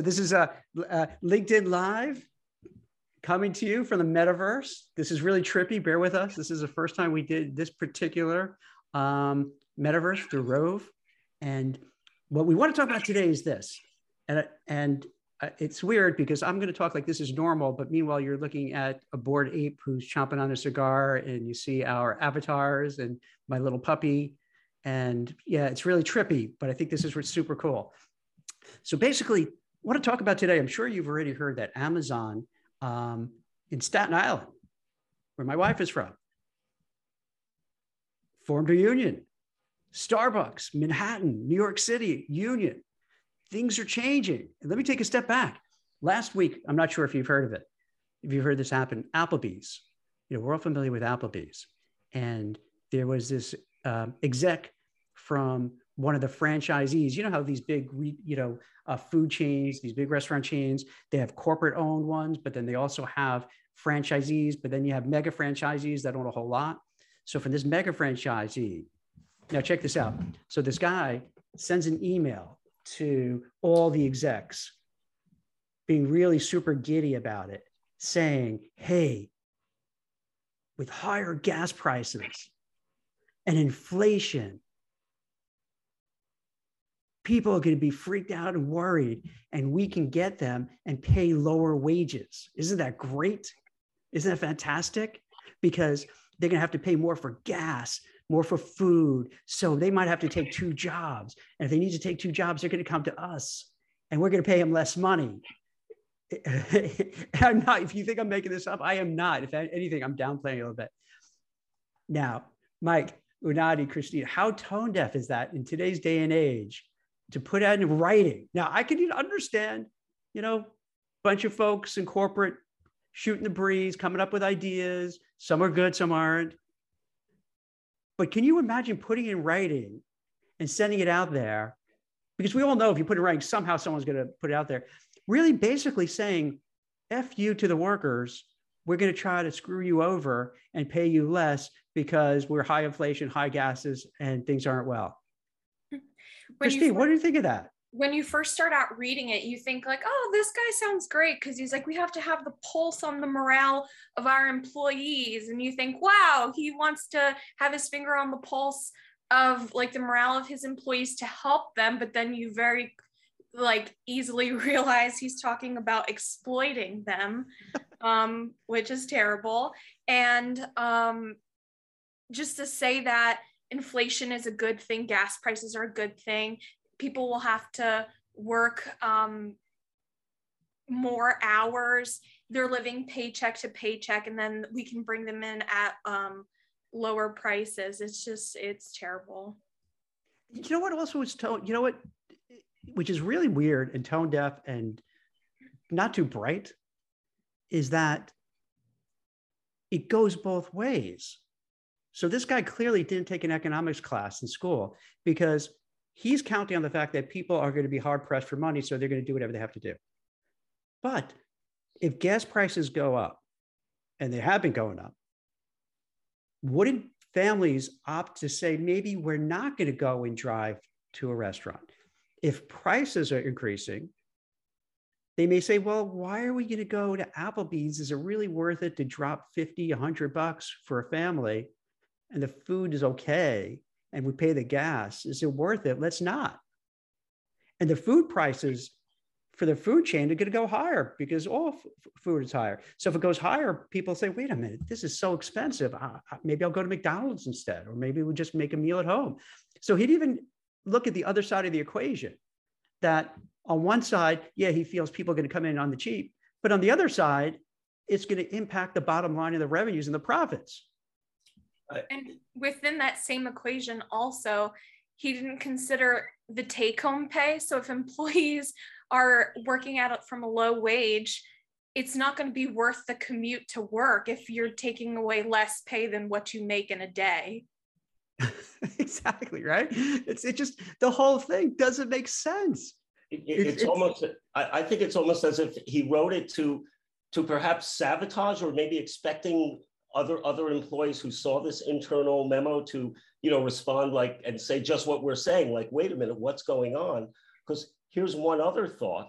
So this is a, a LinkedIn Live coming to you from the metaverse. This is really trippy. Bear with us. This is the first time we did this particular um, metaverse through Rove. And what we want to talk about today is this. And, and uh, it's weird because I'm going to talk like this is normal, but meanwhile, you're looking at a bored ape who's chomping on a cigar, and you see our avatars and my little puppy. And yeah, it's really trippy, but I think this is super cool. So basically, what to talk about today, I'm sure you've already heard that Amazon um, in Staten Island, where my wife is from, formed a union. Starbucks, Manhattan, New York City, Union. Things are changing. Let me take a step back. Last week, I'm not sure if you've heard of it. If you've heard this happen, Applebee's. You know, we're all familiar with Applebee's. And there was this um, exec from one of the franchisees. You know how these big, you know, uh, food chains, these big restaurant chains, they have corporate owned ones, but then they also have franchisees. But then you have mega franchisees that own a whole lot. So for this mega franchisee, now check this out. So this guy sends an email to all the execs, being really super giddy about it, saying, "Hey, with higher gas prices and inflation." People are going to be freaked out and worried, and we can get them and pay lower wages. Isn't that great? Isn't that fantastic? Because they're going to have to pay more for gas, more for food. So they might have to take two jobs. And if they need to take two jobs, they're going to come to us and we're going to pay them less money. I'm not, if you think I'm making this up, I am not. If anything, I'm downplaying a little bit. Now, Mike, Unadi, Christine, how tone deaf is that in today's day and age to put out in writing? Now, I can understand, you know, bunch of folks in corporate shooting the breeze, coming up with ideas. Some are good, some aren't. But can you imagine putting in writing and sending it out there? Because we all know if you put it in writing, somehow someone's going to put it out there. Really, basically saying, F you to the workers. We're going to try to screw you over and pay you less because we're high inflation, high gases, and things aren't well. Christine, what do you think of that? when you first start out reading it, you think like, oh, this guy sounds great because he's like, we have to have the pulse on the morale of our employees. And you think, wow, he wants to have his finger on the pulse of like the morale of his employees to help them. But then you very like easily realize he's talking about exploiting them, um, which is terrible. And um, just to say that inflation is a good thing, gas prices are a good thing, people will have to work um, more hours. They're living paycheck to paycheck, and then we can bring them in at um, lower prices. It's just, it's terrible. You know what? Also, was tone. You know what? Which is really weird and tone deaf and not too bright, is that it goes both ways. So this guy clearly didn't take an economics class in school because he's counting on the fact that people are going to be hard pressed for money, so they're going to do whatever they have to do. But if gas prices go up, and they have been going up, wouldn't families opt to say, maybe we're not going to go and drive to a restaurant? If prices are increasing, they may say, well, why are we going to go to Applebee's? Is it really worth it to drop 50, 100 bucks for a family? And the food is okay and we pay the gas, is it worth it? Let's not. And the food prices for the food chain are going to go higher because all food is higher. So if it goes higher, people say, wait a minute, this is so expensive. Maybe I'll go to McDonald's instead, or maybe we'll just make a meal at home. So he'd even look at the other side of the equation that on one side, yeah, he feels people are going to come in on the cheap. But on the other side, it's going to impact the bottom line of the revenues and the profits and within that same equation also he didn't consider the take home pay. So if employees are working at it from a low wage it's not going to be worth the commute to work if you're taking away less pay than what you make in a day. Exactly right? It's it just the whole thing doesn't make sense. It, it, it's, it's, almost I, I think it's almost as if he wrote it to to perhaps sabotage or maybe expecting other other employees who saw this internal memo to you know respond like and say just what we're saying like wait a minute what's going on because here's one other thought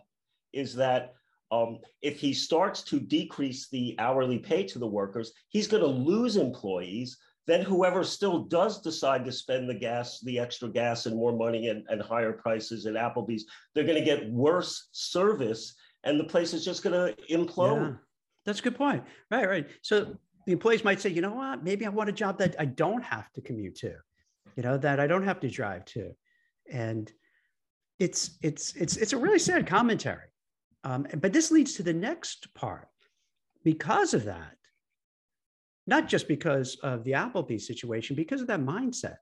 is that um, if he starts to decrease the hourly pay to the workers, he's going to lose employees. Then whoever still does decide to spend the gas, the extra gas and more money and, and higher prices at Applebee's, they're going to get worse service and the place is just going to implode. Yeah. That's a good point. Right, right. So the employees might say, you know what, maybe I want a job that I don't have to commute to, you know, that I don't have to drive to. And it's it's it's it's a really sad commentary. Um, but this leads to the next part. Because of that, not just because of the Applebee situation, because of that mindset.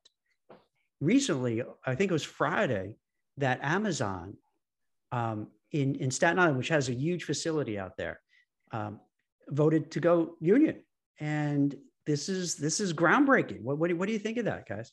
Recently, I think it was Friday, that Amazon um, in, in Staten Island, which has a huge facility out there, um, voted to go union. And this is this is groundbreaking. What, what, do, what do you think of that, guys?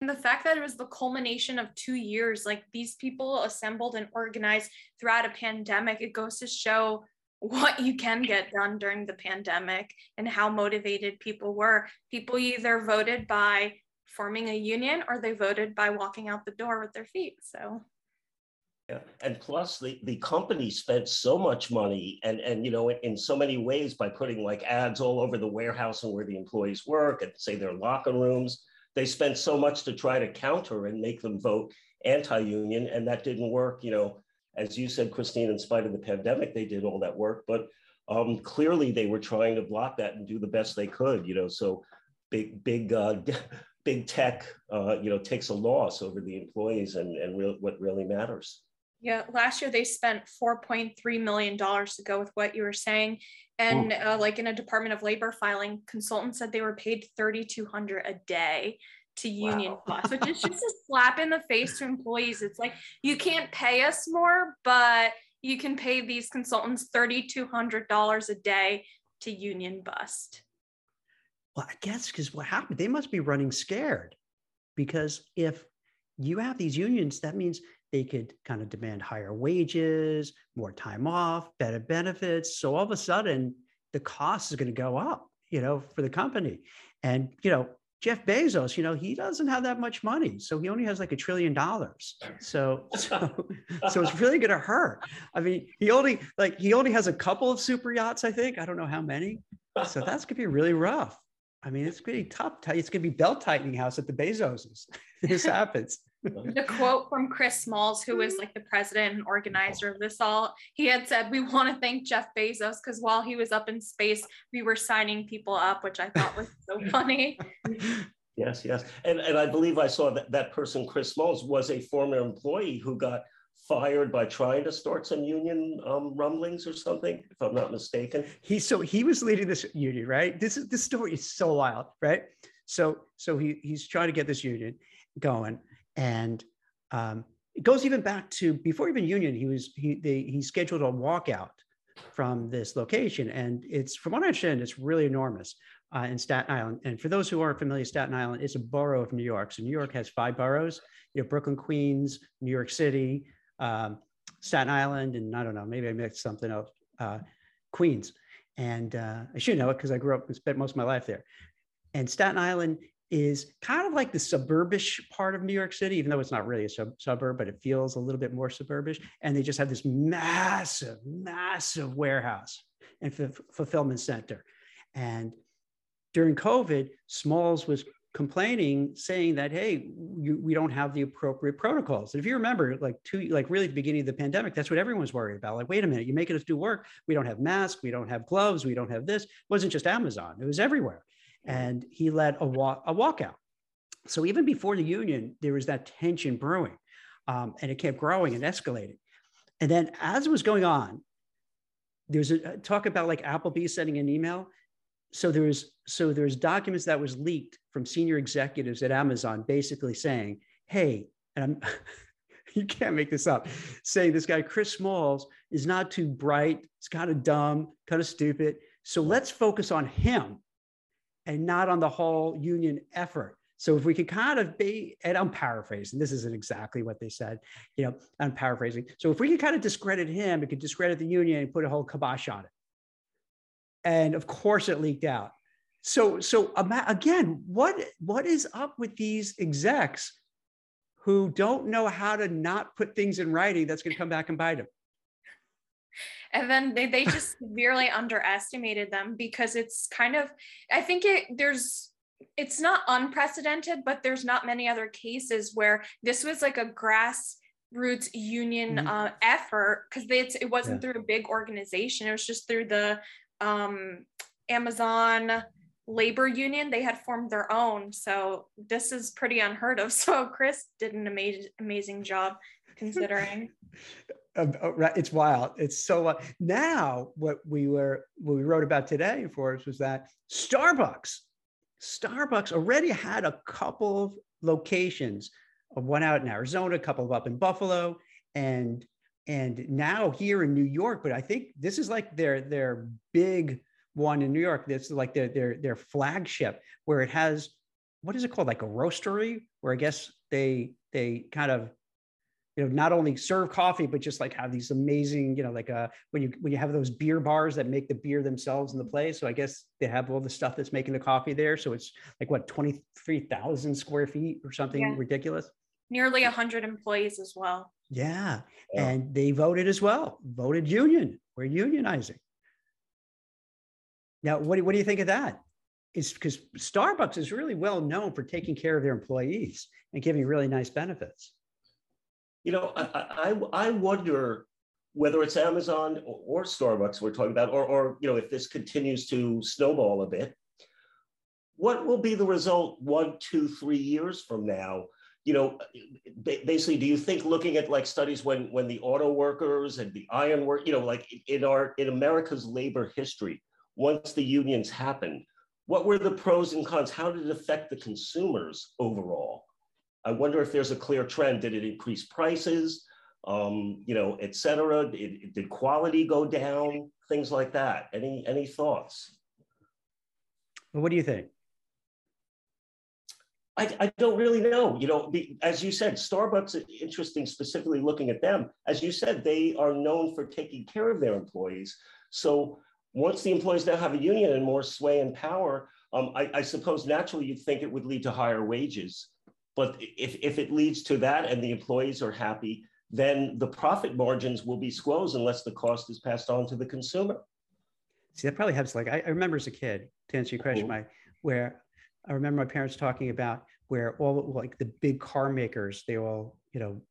And the fact that it was the culmination of two years, like these people assembled and organized throughout a pandemic, it goes to show what you can get done during the pandemic and how motivated people were. People either voted by forming a union or they voted by walking out the door with their feet. So yeah. And plus the, the company spent so much money and, and you know, in, in, so many ways by putting like ads all over the warehouse and where the employees work and say their locker rooms they spent so much to try to counter and make them vote anti-union, and that didn't work. You know, as you said, Christine, in spite of the pandemic, they did all that work, but um, clearly they were trying to block that and do the best they could. You know, so big, big, uh, big tech, uh, you know, takes a loss over the employees and and what really matters. Yeah, last year they spent $4.3 million to go with what you were saying. And uh, like in a Department of Labor filing, consultants said they were paid 3,200 a day to union wow. costs, which is just a slap in the face to employees. It's like, you can't pay us more, but you can pay these consultants $3,200 a day to union bust. Well, I guess because what happened, they must be running scared because if you have these unions, that means they could kind of demand higher wages, more time off, better benefits. So all of a sudden, the cost is going to go up, you know, for the company. And, you know, Jeff Bezos, you know, he doesn't have that much money. So he only has like a trillion dollars. So, so, so it's really going to hurt. I mean, he only like, he only has a couple of super yachts, I think. I don't know how many. So that's going to be really rough. I mean, it's going to be tough. It's going to be belt tightening house at the Bezoses. this happens the quote from Chris Smalls, who was like the president and organizer of this all, he had said, We want to thank Jeff Bezos because while he was up in space, we were signing people up, which I thought was so funny. Yes, yes. And, and I believe I saw that that person, Chris Smalls, was a former employee who got fired by trying to start some union um, rumblings or something, if I'm not mistaken. He so he was leading this union, right? This is this story is so wild, right? So so he he's trying to get this union going and um, it goes even back to before even union. He was he they, he scheduled a walkout from this location, and it's from what I understand, it's really enormous uh, in Staten Island. And for those who aren't familiar, Staten Island is a borough of New York. So New York has five boroughs. You know, Brooklyn, Queens, New York City, um, Staten Island, and I don't know, maybe I mixed something up. Uh, Queens, and uh, I should know it because I grew up and spent most of my life there. And Staten Island is kind of like the suburbish part of New York City, even though it's not really a sub- suburb, but it feels a little bit more suburbish. And they just have this massive, massive warehouse and f- fulfillment center. And during COVID, Smalls was complaining, saying that, hey, you, we don't have the appropriate protocols. And if you remember, like two, like really the beginning of the pandemic, that's what everyone was worried about. Like, wait a minute, you're making us do work. We don't have masks, we don't have gloves, we don't have this. It wasn't just Amazon, it was everywhere and he led a a walkout. So even before the union, there was that tension brewing, um, and it kept growing and escalating. And then as it was going on, there's a talk about like Applebee sending an email. So there's so there's documents that was leaked from senior executives at Amazon, basically saying, "Hey," and I'm. you can't make this up. Saying this guy Chris Smalls is not too bright, he's kind of dumb, kind of stupid. So let's focus on him and not on the whole union effort. So if we could kind of be, and I'm paraphrasing, this isn't exactly what they said, you know, I'm paraphrasing. So if we could kind of discredit him, it could discredit the union and put a whole kibosh on it. And of course it leaked out. So, so again, what, what is up with these execs who don't know how to not put things in writing that's going to come back and bite them? And then they, they just severely underestimated them because it's kind of i think it there's it's not unprecedented but there's not many other cases where this was like a grassroots union mm-hmm. uh, effort because it wasn't yeah. through a big organization. It was just through the um, amazon labor union. They had formed their own. So this is pretty unheard of. So chris did an amazing amazing job considering it's wild. It's so uh, now what we were what we wrote about today for us was that Starbucks, Starbucks already had a couple of locations, one out in Arizona, a couple of up in Buffalo, and and now here in New York. But I think this is like their their big one in New York. That's like their their their flagship where it has what is it called like a roastery where I guess they they kind of you know not only serve coffee but just like have these amazing you know like uh when you when you have those beer bars that make the beer themselves in the place. So i guess they have all the stuff that's making the coffee there. So it's like what 23,000 square feet or something yeah. ridiculous? Nearly 100 employees as well. Yeah. yeah. And they voted as well. Voted union. We're unionizing. Now what do, what do you think of that? Is because starbucks is really well known for taking care of their employees and giving really nice benefits you know, I, I, I wonder whether it's Amazon or, or, Starbucks we're talking about, or, or, you know, if this continues to snowball a bit, what will be the result one, two, three years from now? You know, basically, do you think looking at like studies when when the auto workers and the iron work, you know, like in our in America's labor history, once the unions happened, what were the pros and cons? How did it affect the consumers overall? I wonder if there's a clear trend. Did it increase prices? Um, you know, et cetera? Did, did quality go down? Things like that. Any any thoughts? What do you think? I, I don't really know. You know, the, as you said, Starbucks, interesting specifically looking at them. As you said, they are known for taking care of their employees. So once the employees now have a union and more sway and power, um, I, I, suppose naturally you'd think it would lead to higher wages. But if, if it leads to that and the employees are happy, then the profit margins will be squoze unless the cost is passed on to the consumer. See, that probably happens. Like I, I remember as a kid, to answer your question, mm-hmm. my where I remember my parents talking about where all like the big car makers, they all, you know,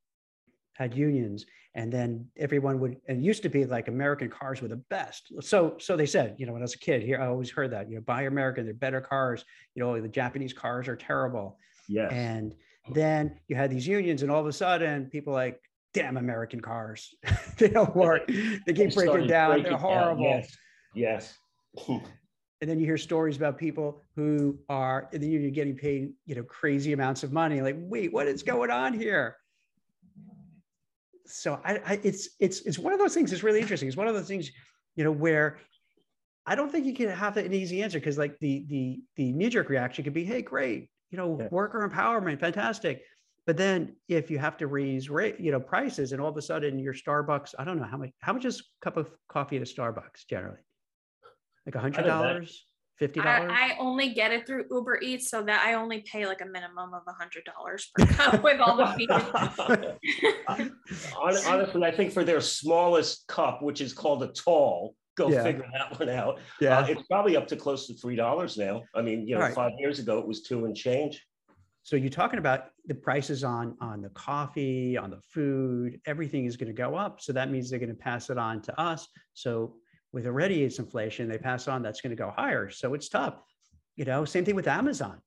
had unions and then everyone would and it used to be like american cars were the best so so they said you know when i was a kid here i always heard that you know buy american they're better cars you know the japanese cars are terrible yeah. And oh. then you had these unions, and all of a sudden, people like, damn American cars. they don't work. They keep breaking down. Breaking They're horrible. Down. Yes. yes. and then you hear stories about people who are in the union getting paid, you know, crazy amounts of money. Like, wait, what is going on here? So I, I it's it's it's one of those things. It's really interesting. It's one of those things, you know, where I don't think you can have an easy answer because like the the the knee jerk reaction could be, hey, great, you know, yeah. worker empowerment, fantastic. But then if you have to raise rate, you know, prices and all of a sudden your Starbucks, I don't know how much, how much is a cup of coffee at a Starbucks generally? Like a hundred dollars? Fifty dollars. I, I, only get it through Uber Eats, so that I only pay like a minimum of a hundred dollars per cup with all the fees. Honestly, I think for their smallest cup, which is called a tall, go yeah. figure that one out. Yeah, uh, it's probably up to close to three dollars now. I mean, you know, right. five years ago it was two and change. So you're talking about the prices on on the coffee, on the food, everything is going to go up. So that means they're going to pass it on to us. So with already it's inflation, they pass on, that's going to go higher. So it's tough. You know, same thing with Amazon.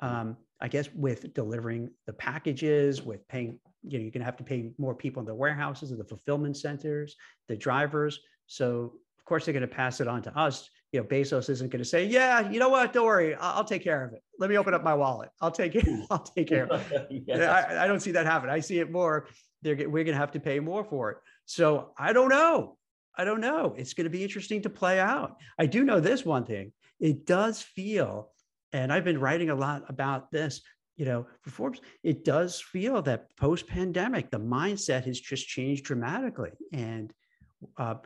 Um, I guess with delivering the packages, with paying, you know, you're going to have to pay more people in the warehouses, and the fulfillment centers, the drivers. So of course, they're going to pass it on to us. You know, Bezos isn't going to say, "Yeah, you know what? Don't worry, I'll, I'll take care of it. Let me open up my wallet. I'll take it. I'll take care of it." yes. I, I, don't see that happen. I see it more. They're we're going to have to pay more for it. So I don't know. I don't know. It's going to be interesting to play out. I do know this one thing. It does feel, and I've been writing a lot about this you know, for Forbes, it does feel that post pandemic, the mindset has just changed dramatically. And uh,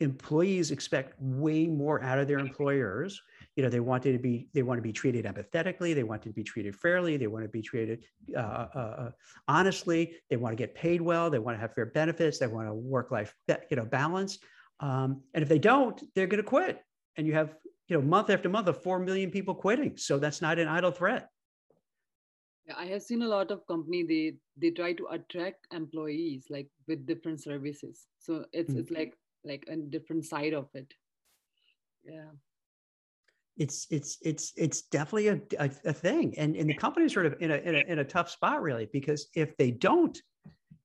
employees expect way more out of their employers. You know they wanted to be they want to be treated empathetically they want to be treated fairly they want to be treated uh, uh, uh, honestly they want to get paid well they want to have fair benefits they want to work life you know balance. Um, and if they don't they're going to quit. And you have you know month after month of 4 million people quitting. So that's not an idle threat. Yeah, I have seen a lot of company they they try to attract employees like with different services. So it's mm-hmm. it's like like a different side of it. Yeah. It's it's it's it's definitely a, a, a, thing. And and the company's sort of in a, in a in a tough spot really because if they don't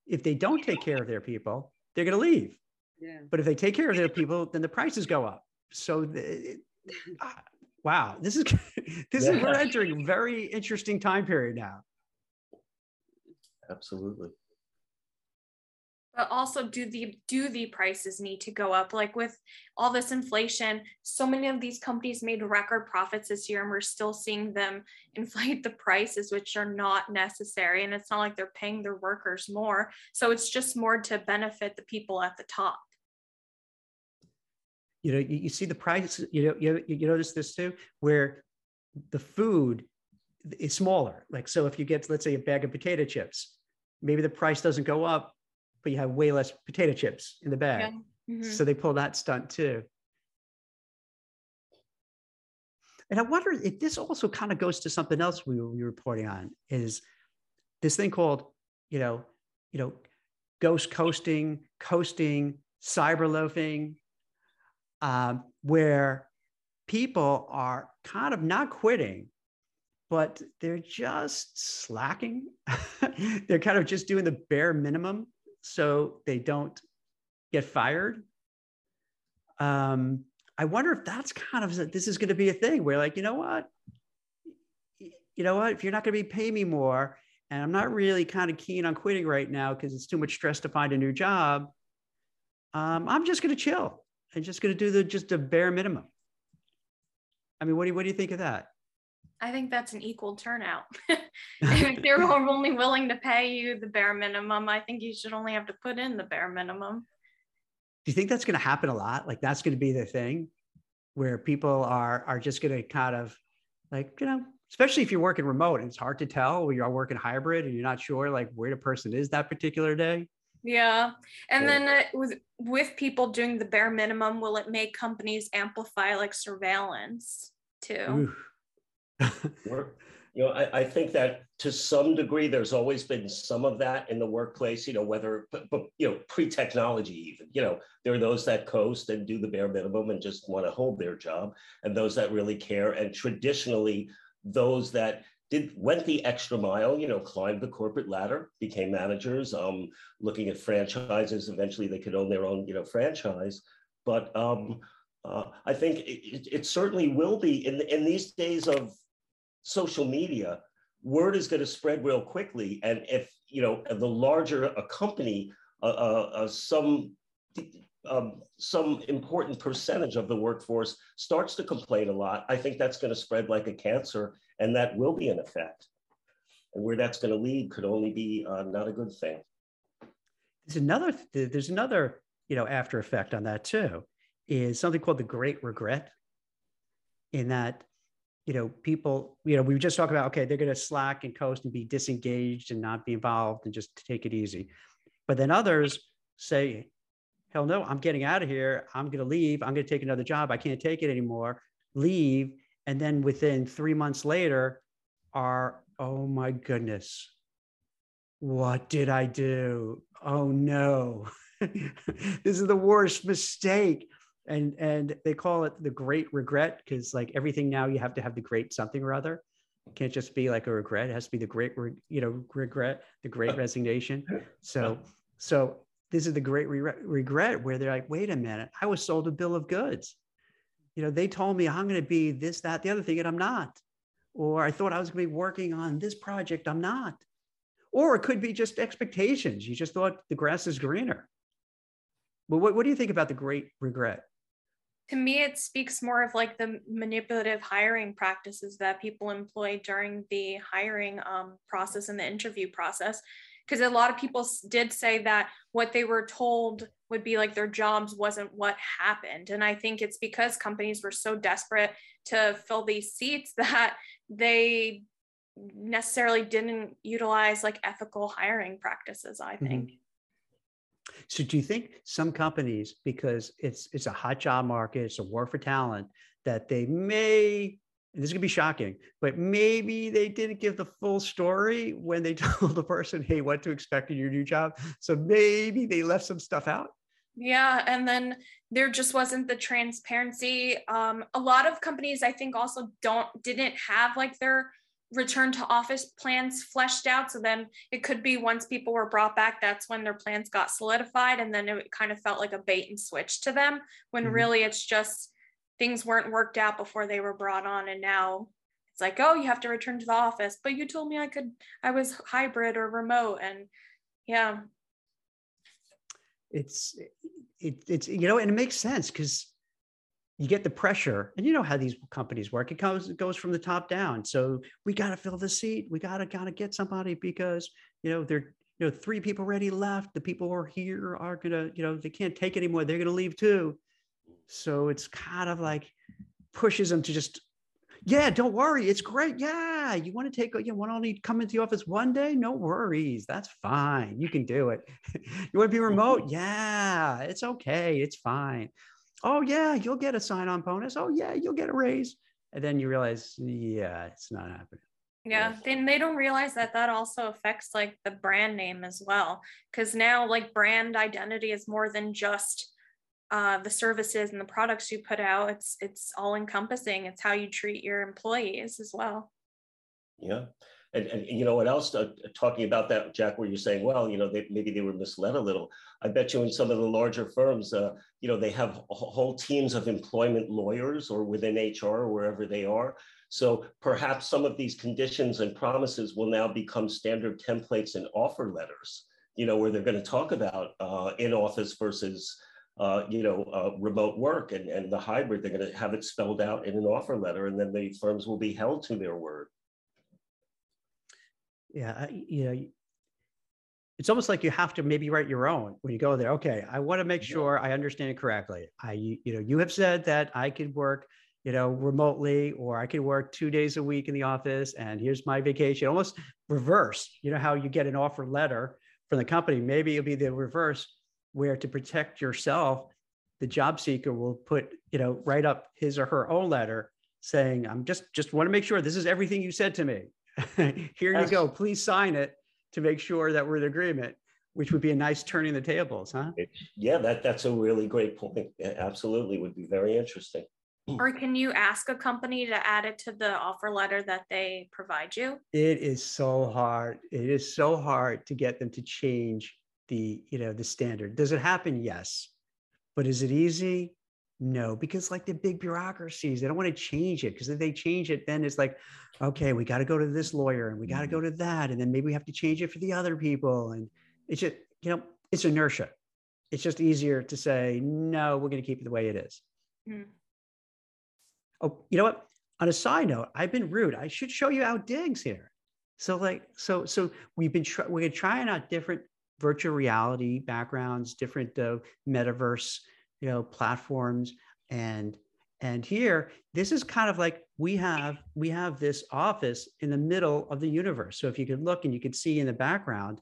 if they don't take care of their people they're going to leave. Yeah. But if they take care of their people then the prices go up. So the, uh, wow. This is this yeah. is we're entering a very interesting time period now. Absolutely but also do the do the prices need to go up? Like with all this inflation so many of these companies made record profits this year and we're still seeing them inflate the prices which are not necessary. And it's not like they're paying their workers more. So it's just more to benefit the people at the top. You know you, you see the price you know you, you notice this too where the food is smaller. Like so if you get let's say a bag of potato chips maybe the price doesn't go up but you have way less potato chips in the bag. Yeah. Mm-hmm. So they pull that stunt too. And I wonder if this also kind of goes to something else we were reporting on is this thing called, you know, you know, ghost coasting, coasting, cyber loafing, um, where people are kind of not quitting, but they're just slacking. they're kind of just doing the bare minimum so they don't get fired. Um, I wonder if that's kind of this is going to be a thing where, like, you know what, you know what, if you're not going to be paying me more, and I'm not really kind of keen on quitting right now because it's too much stress to find a new job, um, I'm just going to chill. I'm just going to do the just a bare minimum. I mean, what do what do you think of that? I think that's an equal turnout. if they're only willing to pay you the bare minimum, I think you should only have to put in the bare minimum. Do you think that's going to happen a lot? Like that's going to be the thing where people are are just going to kind of like, you know, especially if you're working remote and it's hard to tell or you're working hybrid and you're not sure like where the person is that particular day. Yeah. And then uh, with with people doing the bare minimum, will it make companies amplify like surveillance too? Ooh you know, I, I, think that to some degree, there's always been some of that in the workplace, you know, whether, but, but, you know, pre-technology even, you know, there are those that coast and do the bare minimum and just want to hold their job and those that really care. And traditionally, those that did went the extra mile, you know, climbed the corporate ladder, became managers, um, looking at franchises. Eventually they could own their own, you know, franchise. But um, uh, I think it, it, certainly will be in, in these days of social media, word is going to spread real quickly. And if, you know, the larger a company, uh, uh, uh, some, um, some important percentage of the workforce starts to complain a lot, I think that's going to spread like a cancer and that will be an effect. And where that's going to lead could only be uh, not a good thing. There's another, there's another, you know, after effect on that too, is something called the great regret in that you know, people, you know, we were just talking about, okay, they're going to slack and coast and be disengaged and not be involved and just take it easy. But then others say, hell no, I'm getting out of here. I'm going to leave. I'm going to take another job. I can't take it anymore. Leave. And then within three months later are, oh my goodness, what did I do? Oh no, this is the worst mistake and and they call it the great regret because like everything now you have to have the great something or other. It can't just be like a regret. It has to be the great you know regret the great resignation. So so this is the great re- regret where they're like wait a minute. I was sold a bill of goods. You know they told me i'm going to be this that the other thing and i'm not. Or i thought i was going to be working on this project. I'm not. Or it could be just expectations. You just thought the grass is greener. Well what, what do you think about the great regret to me it speaks more of like the manipulative hiring practices that people employ during the hiring um, process and the interview process because a lot of people did say that what they were told would be like their jobs wasn't what happened. And I think it's because companies were so desperate to fill these seats that they necessarily didn't utilize like ethical hiring practices, I think. Mm-hmm. So do you think some companies, because it's it's a hot job market, it's a war for talent, that they may this is gonna be shocking, but maybe they didn't give the full story when they told the person, hey, what to expect in your new job. So maybe they left some stuff out. Yeah, and then there just wasn't the transparency. Um, a lot of companies, I think, also don't didn't have like their return to office plans fleshed out. So then it could be once people were brought back, that's when their plans got solidified. And then it kind of felt like a bait and switch to them when mm-hmm. really it's just things weren't worked out before they were brought on. And now it's like, oh, you have to return to the office, but you told me I could, I was hybrid or remote. And yeah. It's, it, it's, you know, and it makes sense because you get the pressure and you know how these companies work it comes it goes from the top down. So we got to fill the seat we got to got to get somebody because you know they're you know three people already left the people who are here are gonna you know they can't take anymore they're gonna leave too. So it's kind of like pushes them to just yeah don't worry it's great yeah you want to take you want to only come into the office one day? No worries that's fine you can do it. You want to be remote? Yeah it's okay it's fine oh yeah you'll get a sign-on bonus. Oh yeah you'll get a raise. And then you realize yeah it's not happening. Yeah then they don't realize that that also affects like the brand name as well. Because now like brand identity is more than just uh, the services and the products you put out. It's it's all encompassing it's how you treat your employees as well. Yeah and, and you know what else? Uh, talking about that, Jack, where you're saying, well, you know, they, maybe they were misled a little. I bet you in some of the larger firms, uh, you know, they have whole teams of employment lawyers or within HR or wherever they are. So perhaps some of these conditions and promises will now become standard templates and offer letters. You know, where they're going to talk about uh, in office versus uh, you know, uh, remote work and, and the hybrid, they're going to have it spelled out in an offer letter, and then the firms will be held to their word yeah, you know, it's almost like you have to maybe write your own when you go there. Okay, I want to make sure I understand it correctly. I, you know, you have said that I could work, you know, remotely, or I could work two days a week in the office, and here's my vacation. Almost reverse. You know how you get an offer letter from the company. Maybe it'll be the reverse, where to protect yourself, the job seeker will put, you know, write up his or her own letter saying, "I'm just just want to make sure this is everything you said to me." Here you go. Please sign it to make sure that we're in agreement, which would be a nice turning the tables, huh? Yeah, that that's a really great point. absolutely, would be very interesting. Or can you ask a company to add it to the offer letter that they provide you? It is so hard. It is so hard to get them to change the, you know, the standard. Does it happen? Yes. But is it easy? No, because like the big bureaucracies, they don't want to change it because if they change it, then it's like, okay, we got to go to this lawyer and we got to go mm-hmm. to that. And then maybe we have to change it for the other people. And it's just, you know, it's inertia. It's just easier to say, no, we're going to keep it the way it is. Mm. Oh, you know what? On a side note, I've been rude. I should show you our digs here. So like, so, so we've been, try- we're trying out different virtual reality backgrounds, different uh, metaverse you know platforms. And and here this is kind of like we have we have this office in the middle of the universe. So if you could look and you could see in the background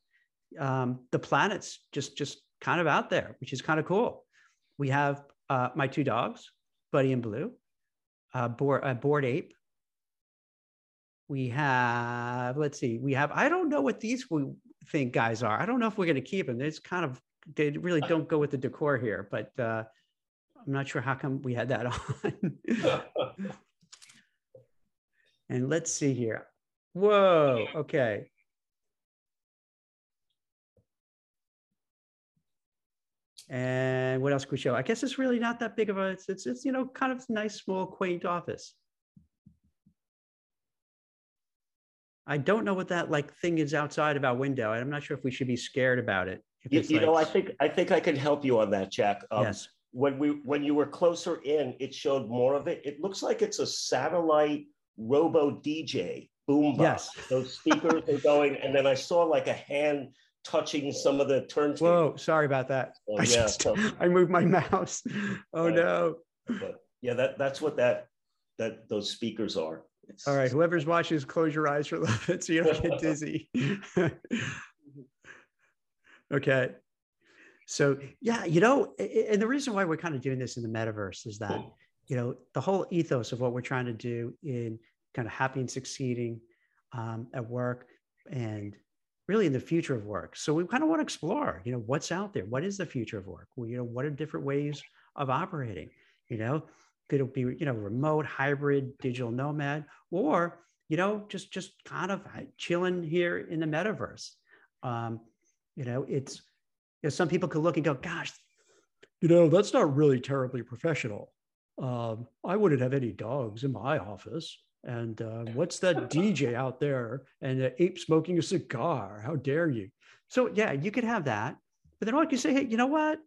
um, the planets just just kind of out there which is kind of cool. We have uh, my two dogs buddy and blue uh, board, bored ape. We have let's see we have i don't know what these we think guys are. I don't know if we're going to keep them it's kind of they really don't go with the decor here, but uh, I'm not sure how come we had that on. and let's see here. Whoa, okay. And what else could we show? I guess it's really not that big of a, it's, it's, it's you know, kind of nice, small, quaint office. I don't know what that like thing is outside of our window. I'm not sure if we should be scared about it. You, you like... know, I think I think I can help you on that, Jack. Um, yes. When we when you were closer in, it showed more of it. It looks like it's a satellite robo DJ boombox. Yes. Those speakers are going, and then I saw like a hand touching some of the turntables. Whoa, sorry about that. Oh, I, yeah, just- so- I moved my mouse. Oh no. But yeah, that that's what that that those speakers are. It's- All right, whoever's watching, close your eyes for a little bit so you don't get dizzy. okay. So yeah, you know, and the reason why we're kind of doing this in the metaverse is that, you know, the whole ethos of what we're trying to do in kind of happy and succeeding um, at work and really in the future of work. So we kind of want to explore, you know, what's out there? What is the future of work? Well, you know, what are different ways of operating? You know, could it be, you know, remote, hybrid, digital nomad, or, you know, just just kind of chilling here in the metaverse. Um, you know, it's, you know, some people could look and go, gosh, you know, that's not really terribly professional. Um, I wouldn't have any dogs in my office. And uh, what's that DJ out there and the ape smoking a cigar? How dare you? So yeah, you could have that, but then all you say, hey, you know what?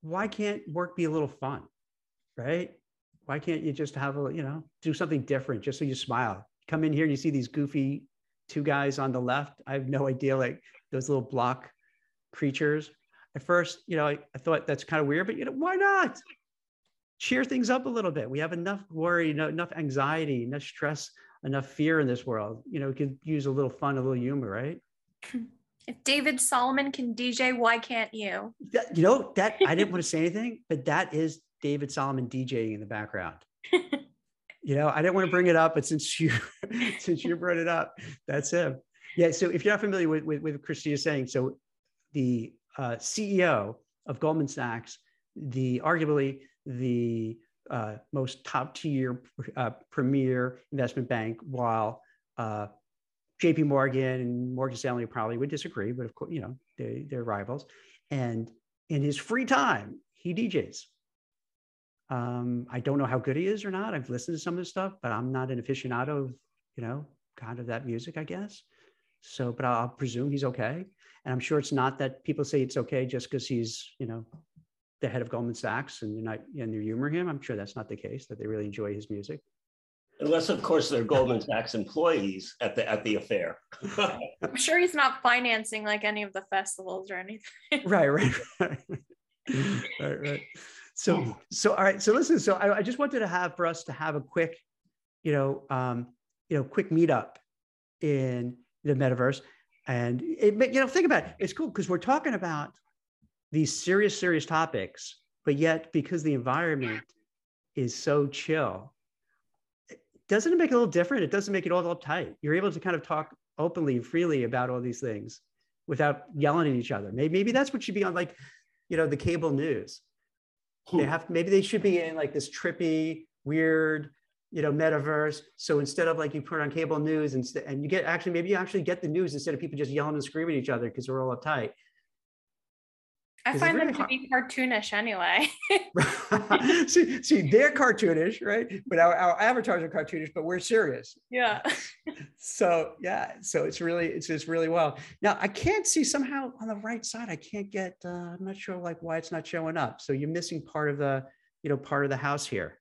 Why can't work be a little fun, right? Why can't you just have a, you know, do something different just so you smile? Come in here and you see these goofy two guys on the left. I have no idea, like those little block creatures. At first, you know, I, I thought that's kind of weird, but you know, why not? cheer things up a little bit. We have enough worry, eno- enough anxiety, enough stress, enough fear in this world. You know, we could use a little fun, a little humor, right? If David Solomon can DJ, why can't you? That- you know, that I didn't want to say anything, but that is David Solomon DJing in the background. You know, I didn't want to bring it up, but since you since you brought it up, that's him. Yeah. So if you're not familiar with with, with Christina saying, so the uh, CEO of Goldman Sachs, the arguably the uh, most top tier uh, premier investment bank, while uh, J.P. Morgan and Morgan Stanley probably would disagree, but of course, you know, they, they're rivals. And in his free time, he DJs. Um, I don't know how good he is or not. I've listened to some of his stuff, but I'm not an aficionado of, you know, kind of that music, I guess. So, but I'll presume he's okay. And I'm sure it's not that people say it's okay just because he's, you know, the head of Goldman Sachs and they're not and they humor him. I'm sure that's not the case. That they really enjoy his music. Unless, of course, they're Goldman Sachs employees at the at the affair. I'm sure he's not financing like any of the festivals or anything. right, right, right, right, right. So, so all right. So listen. So I, I just wanted to have for us to have a quick, you know, um, you know, quick meetup in the metaverse, and it, but, you know, think about it. It's cool because we're talking about these serious, serious topics, but yet because the environment is so chill, doesn't it make it a little different? It doesn't make it all uptight. You're able to kind of talk openly, and freely about all these things without yelling at each other. Maybe, maybe that's what should be on like, you know, the cable news. They hmm. have maybe they should be in like this trippy, weird, you know, metaverse. So instead of like you put on cable news and, and you get actually maybe you actually get the news instead of people just yelling and screaming at each other because they're all uptight. I find really them to hard- be cartoonish anyway. see, see, they're cartoonish, right? But our, our avatars are cartoonish, but we're serious. yeah. So yeah, so it's really it's just really well. Now I can't see somehow on the right side. I can't get. Uh, I'm not sure like why it's not showing up. So you're missing part of the you know part of the house here.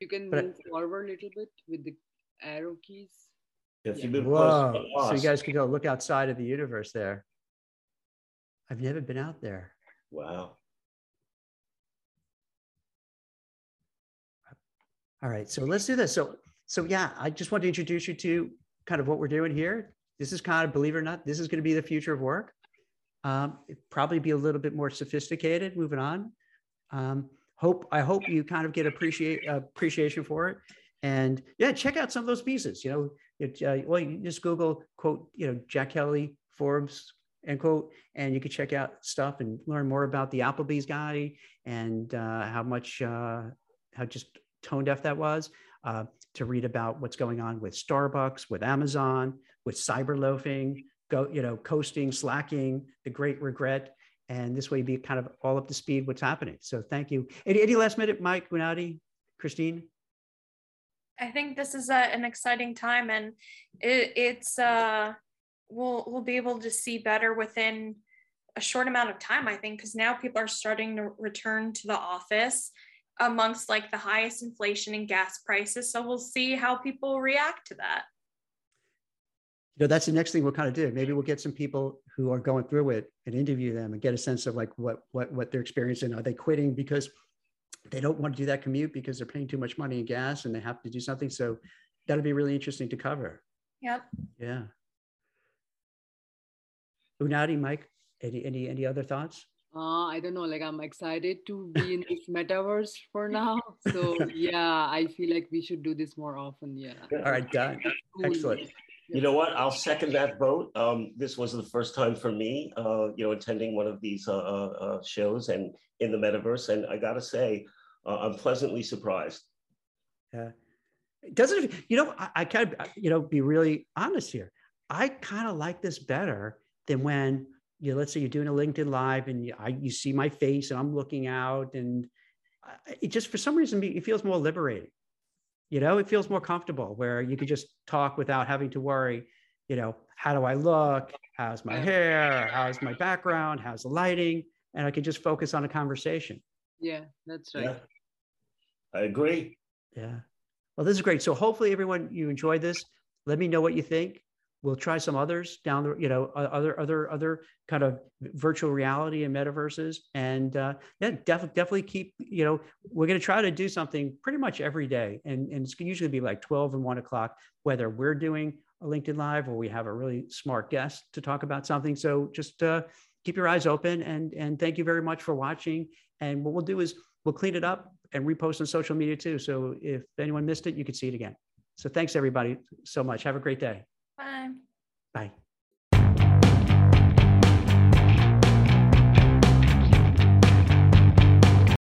You can But- move forward a little bit with the arrow keys. If you move Whoa! So you guys can go look outside of the universe there. I've never been out there. Wow. All right, so let's do this. So, so yeah, I just want to introduce you to kind of what we're doing here. This is kind of, believe it or not, this is going to be the future of work. Um, it'd probably be a little bit more sophisticated. Moving on. Um, hope I hope you kind of get appreciate appreciation for it. And yeah, check out some of those pieces. You know, it, uh, well, you just Google quote, you know, Jack Kelly, Forbes, end quote, and you can check out stuff and learn more about the Applebee's guy and uh, how much uh, how just tone deaf that was. Uh, to read about what's going on with Starbucks, with Amazon, with cyber loafing, go you know, coasting, slacking, the Great Regret, and this way you'd be kind of all up to speed what's happening. So thank you. Any, any last minute, Mike, Guinati, Christine? I think this is a, an exciting time and it, it's uh we'll we'll be able to see better within a short amount of time I think because now people are starting to return to the office amongst like the highest inflation and gas prices so we'll see how people react to that you know, that's the next thing we'll kind of do. Maybe we'll get some people who are going through it and interview them and get a sense of like what what what they're experiencing. Are they quitting because they don't want to do that commute because they're paying too much money in gas and they have to do something? So that'll be really interesting to cover. Yep. Yeah. Unadi, Mike, any any any other thoughts? Uh, I don't know. Like I'm excited to be in this metaverse for now. So yeah, I feel like we should do this more often. Yeah. All right, done. Cool. Excellent. You know what? I'll second that vote. Um, this was the first time for me, uh, you know, attending one of these uh, uh, uh shows and in the metaverse. And I got to say, uh, I'm pleasantly surprised. Yeah. Doesn't you know, I, I kind of, you know, be really honest here. I kind of like this better than when you let's say you're doing a LinkedIn live and you, I, you see my face and I'm looking out and it just, for some reason, it feels more liberating you know it feels more comfortable where you could just talk without having to worry you know how do i look? How's my hair? How's my background? How's the lighting? And i could just focus on a conversation. Yeah, that's right. Yeah, I agree. yeah. Well this is great. So hopefully everyone you enjoyed this. Let me know what you think we'll try some others down the you know other other other kind of virtual reality and metaverses. And uh, yeah definitely definitely keep you know we're going to try to do something pretty much every day. And, and it's usually be like 12 and 1 o'clock whether we're doing a LinkedIn live or we have a really smart guest to talk about something. So just uh, keep your eyes open and and thank you very much for watching. And what we'll do is we'll clean it up and repost on social media too. So if anyone missed it you can see it again. So thanks everybody so much. Have a great day. Bye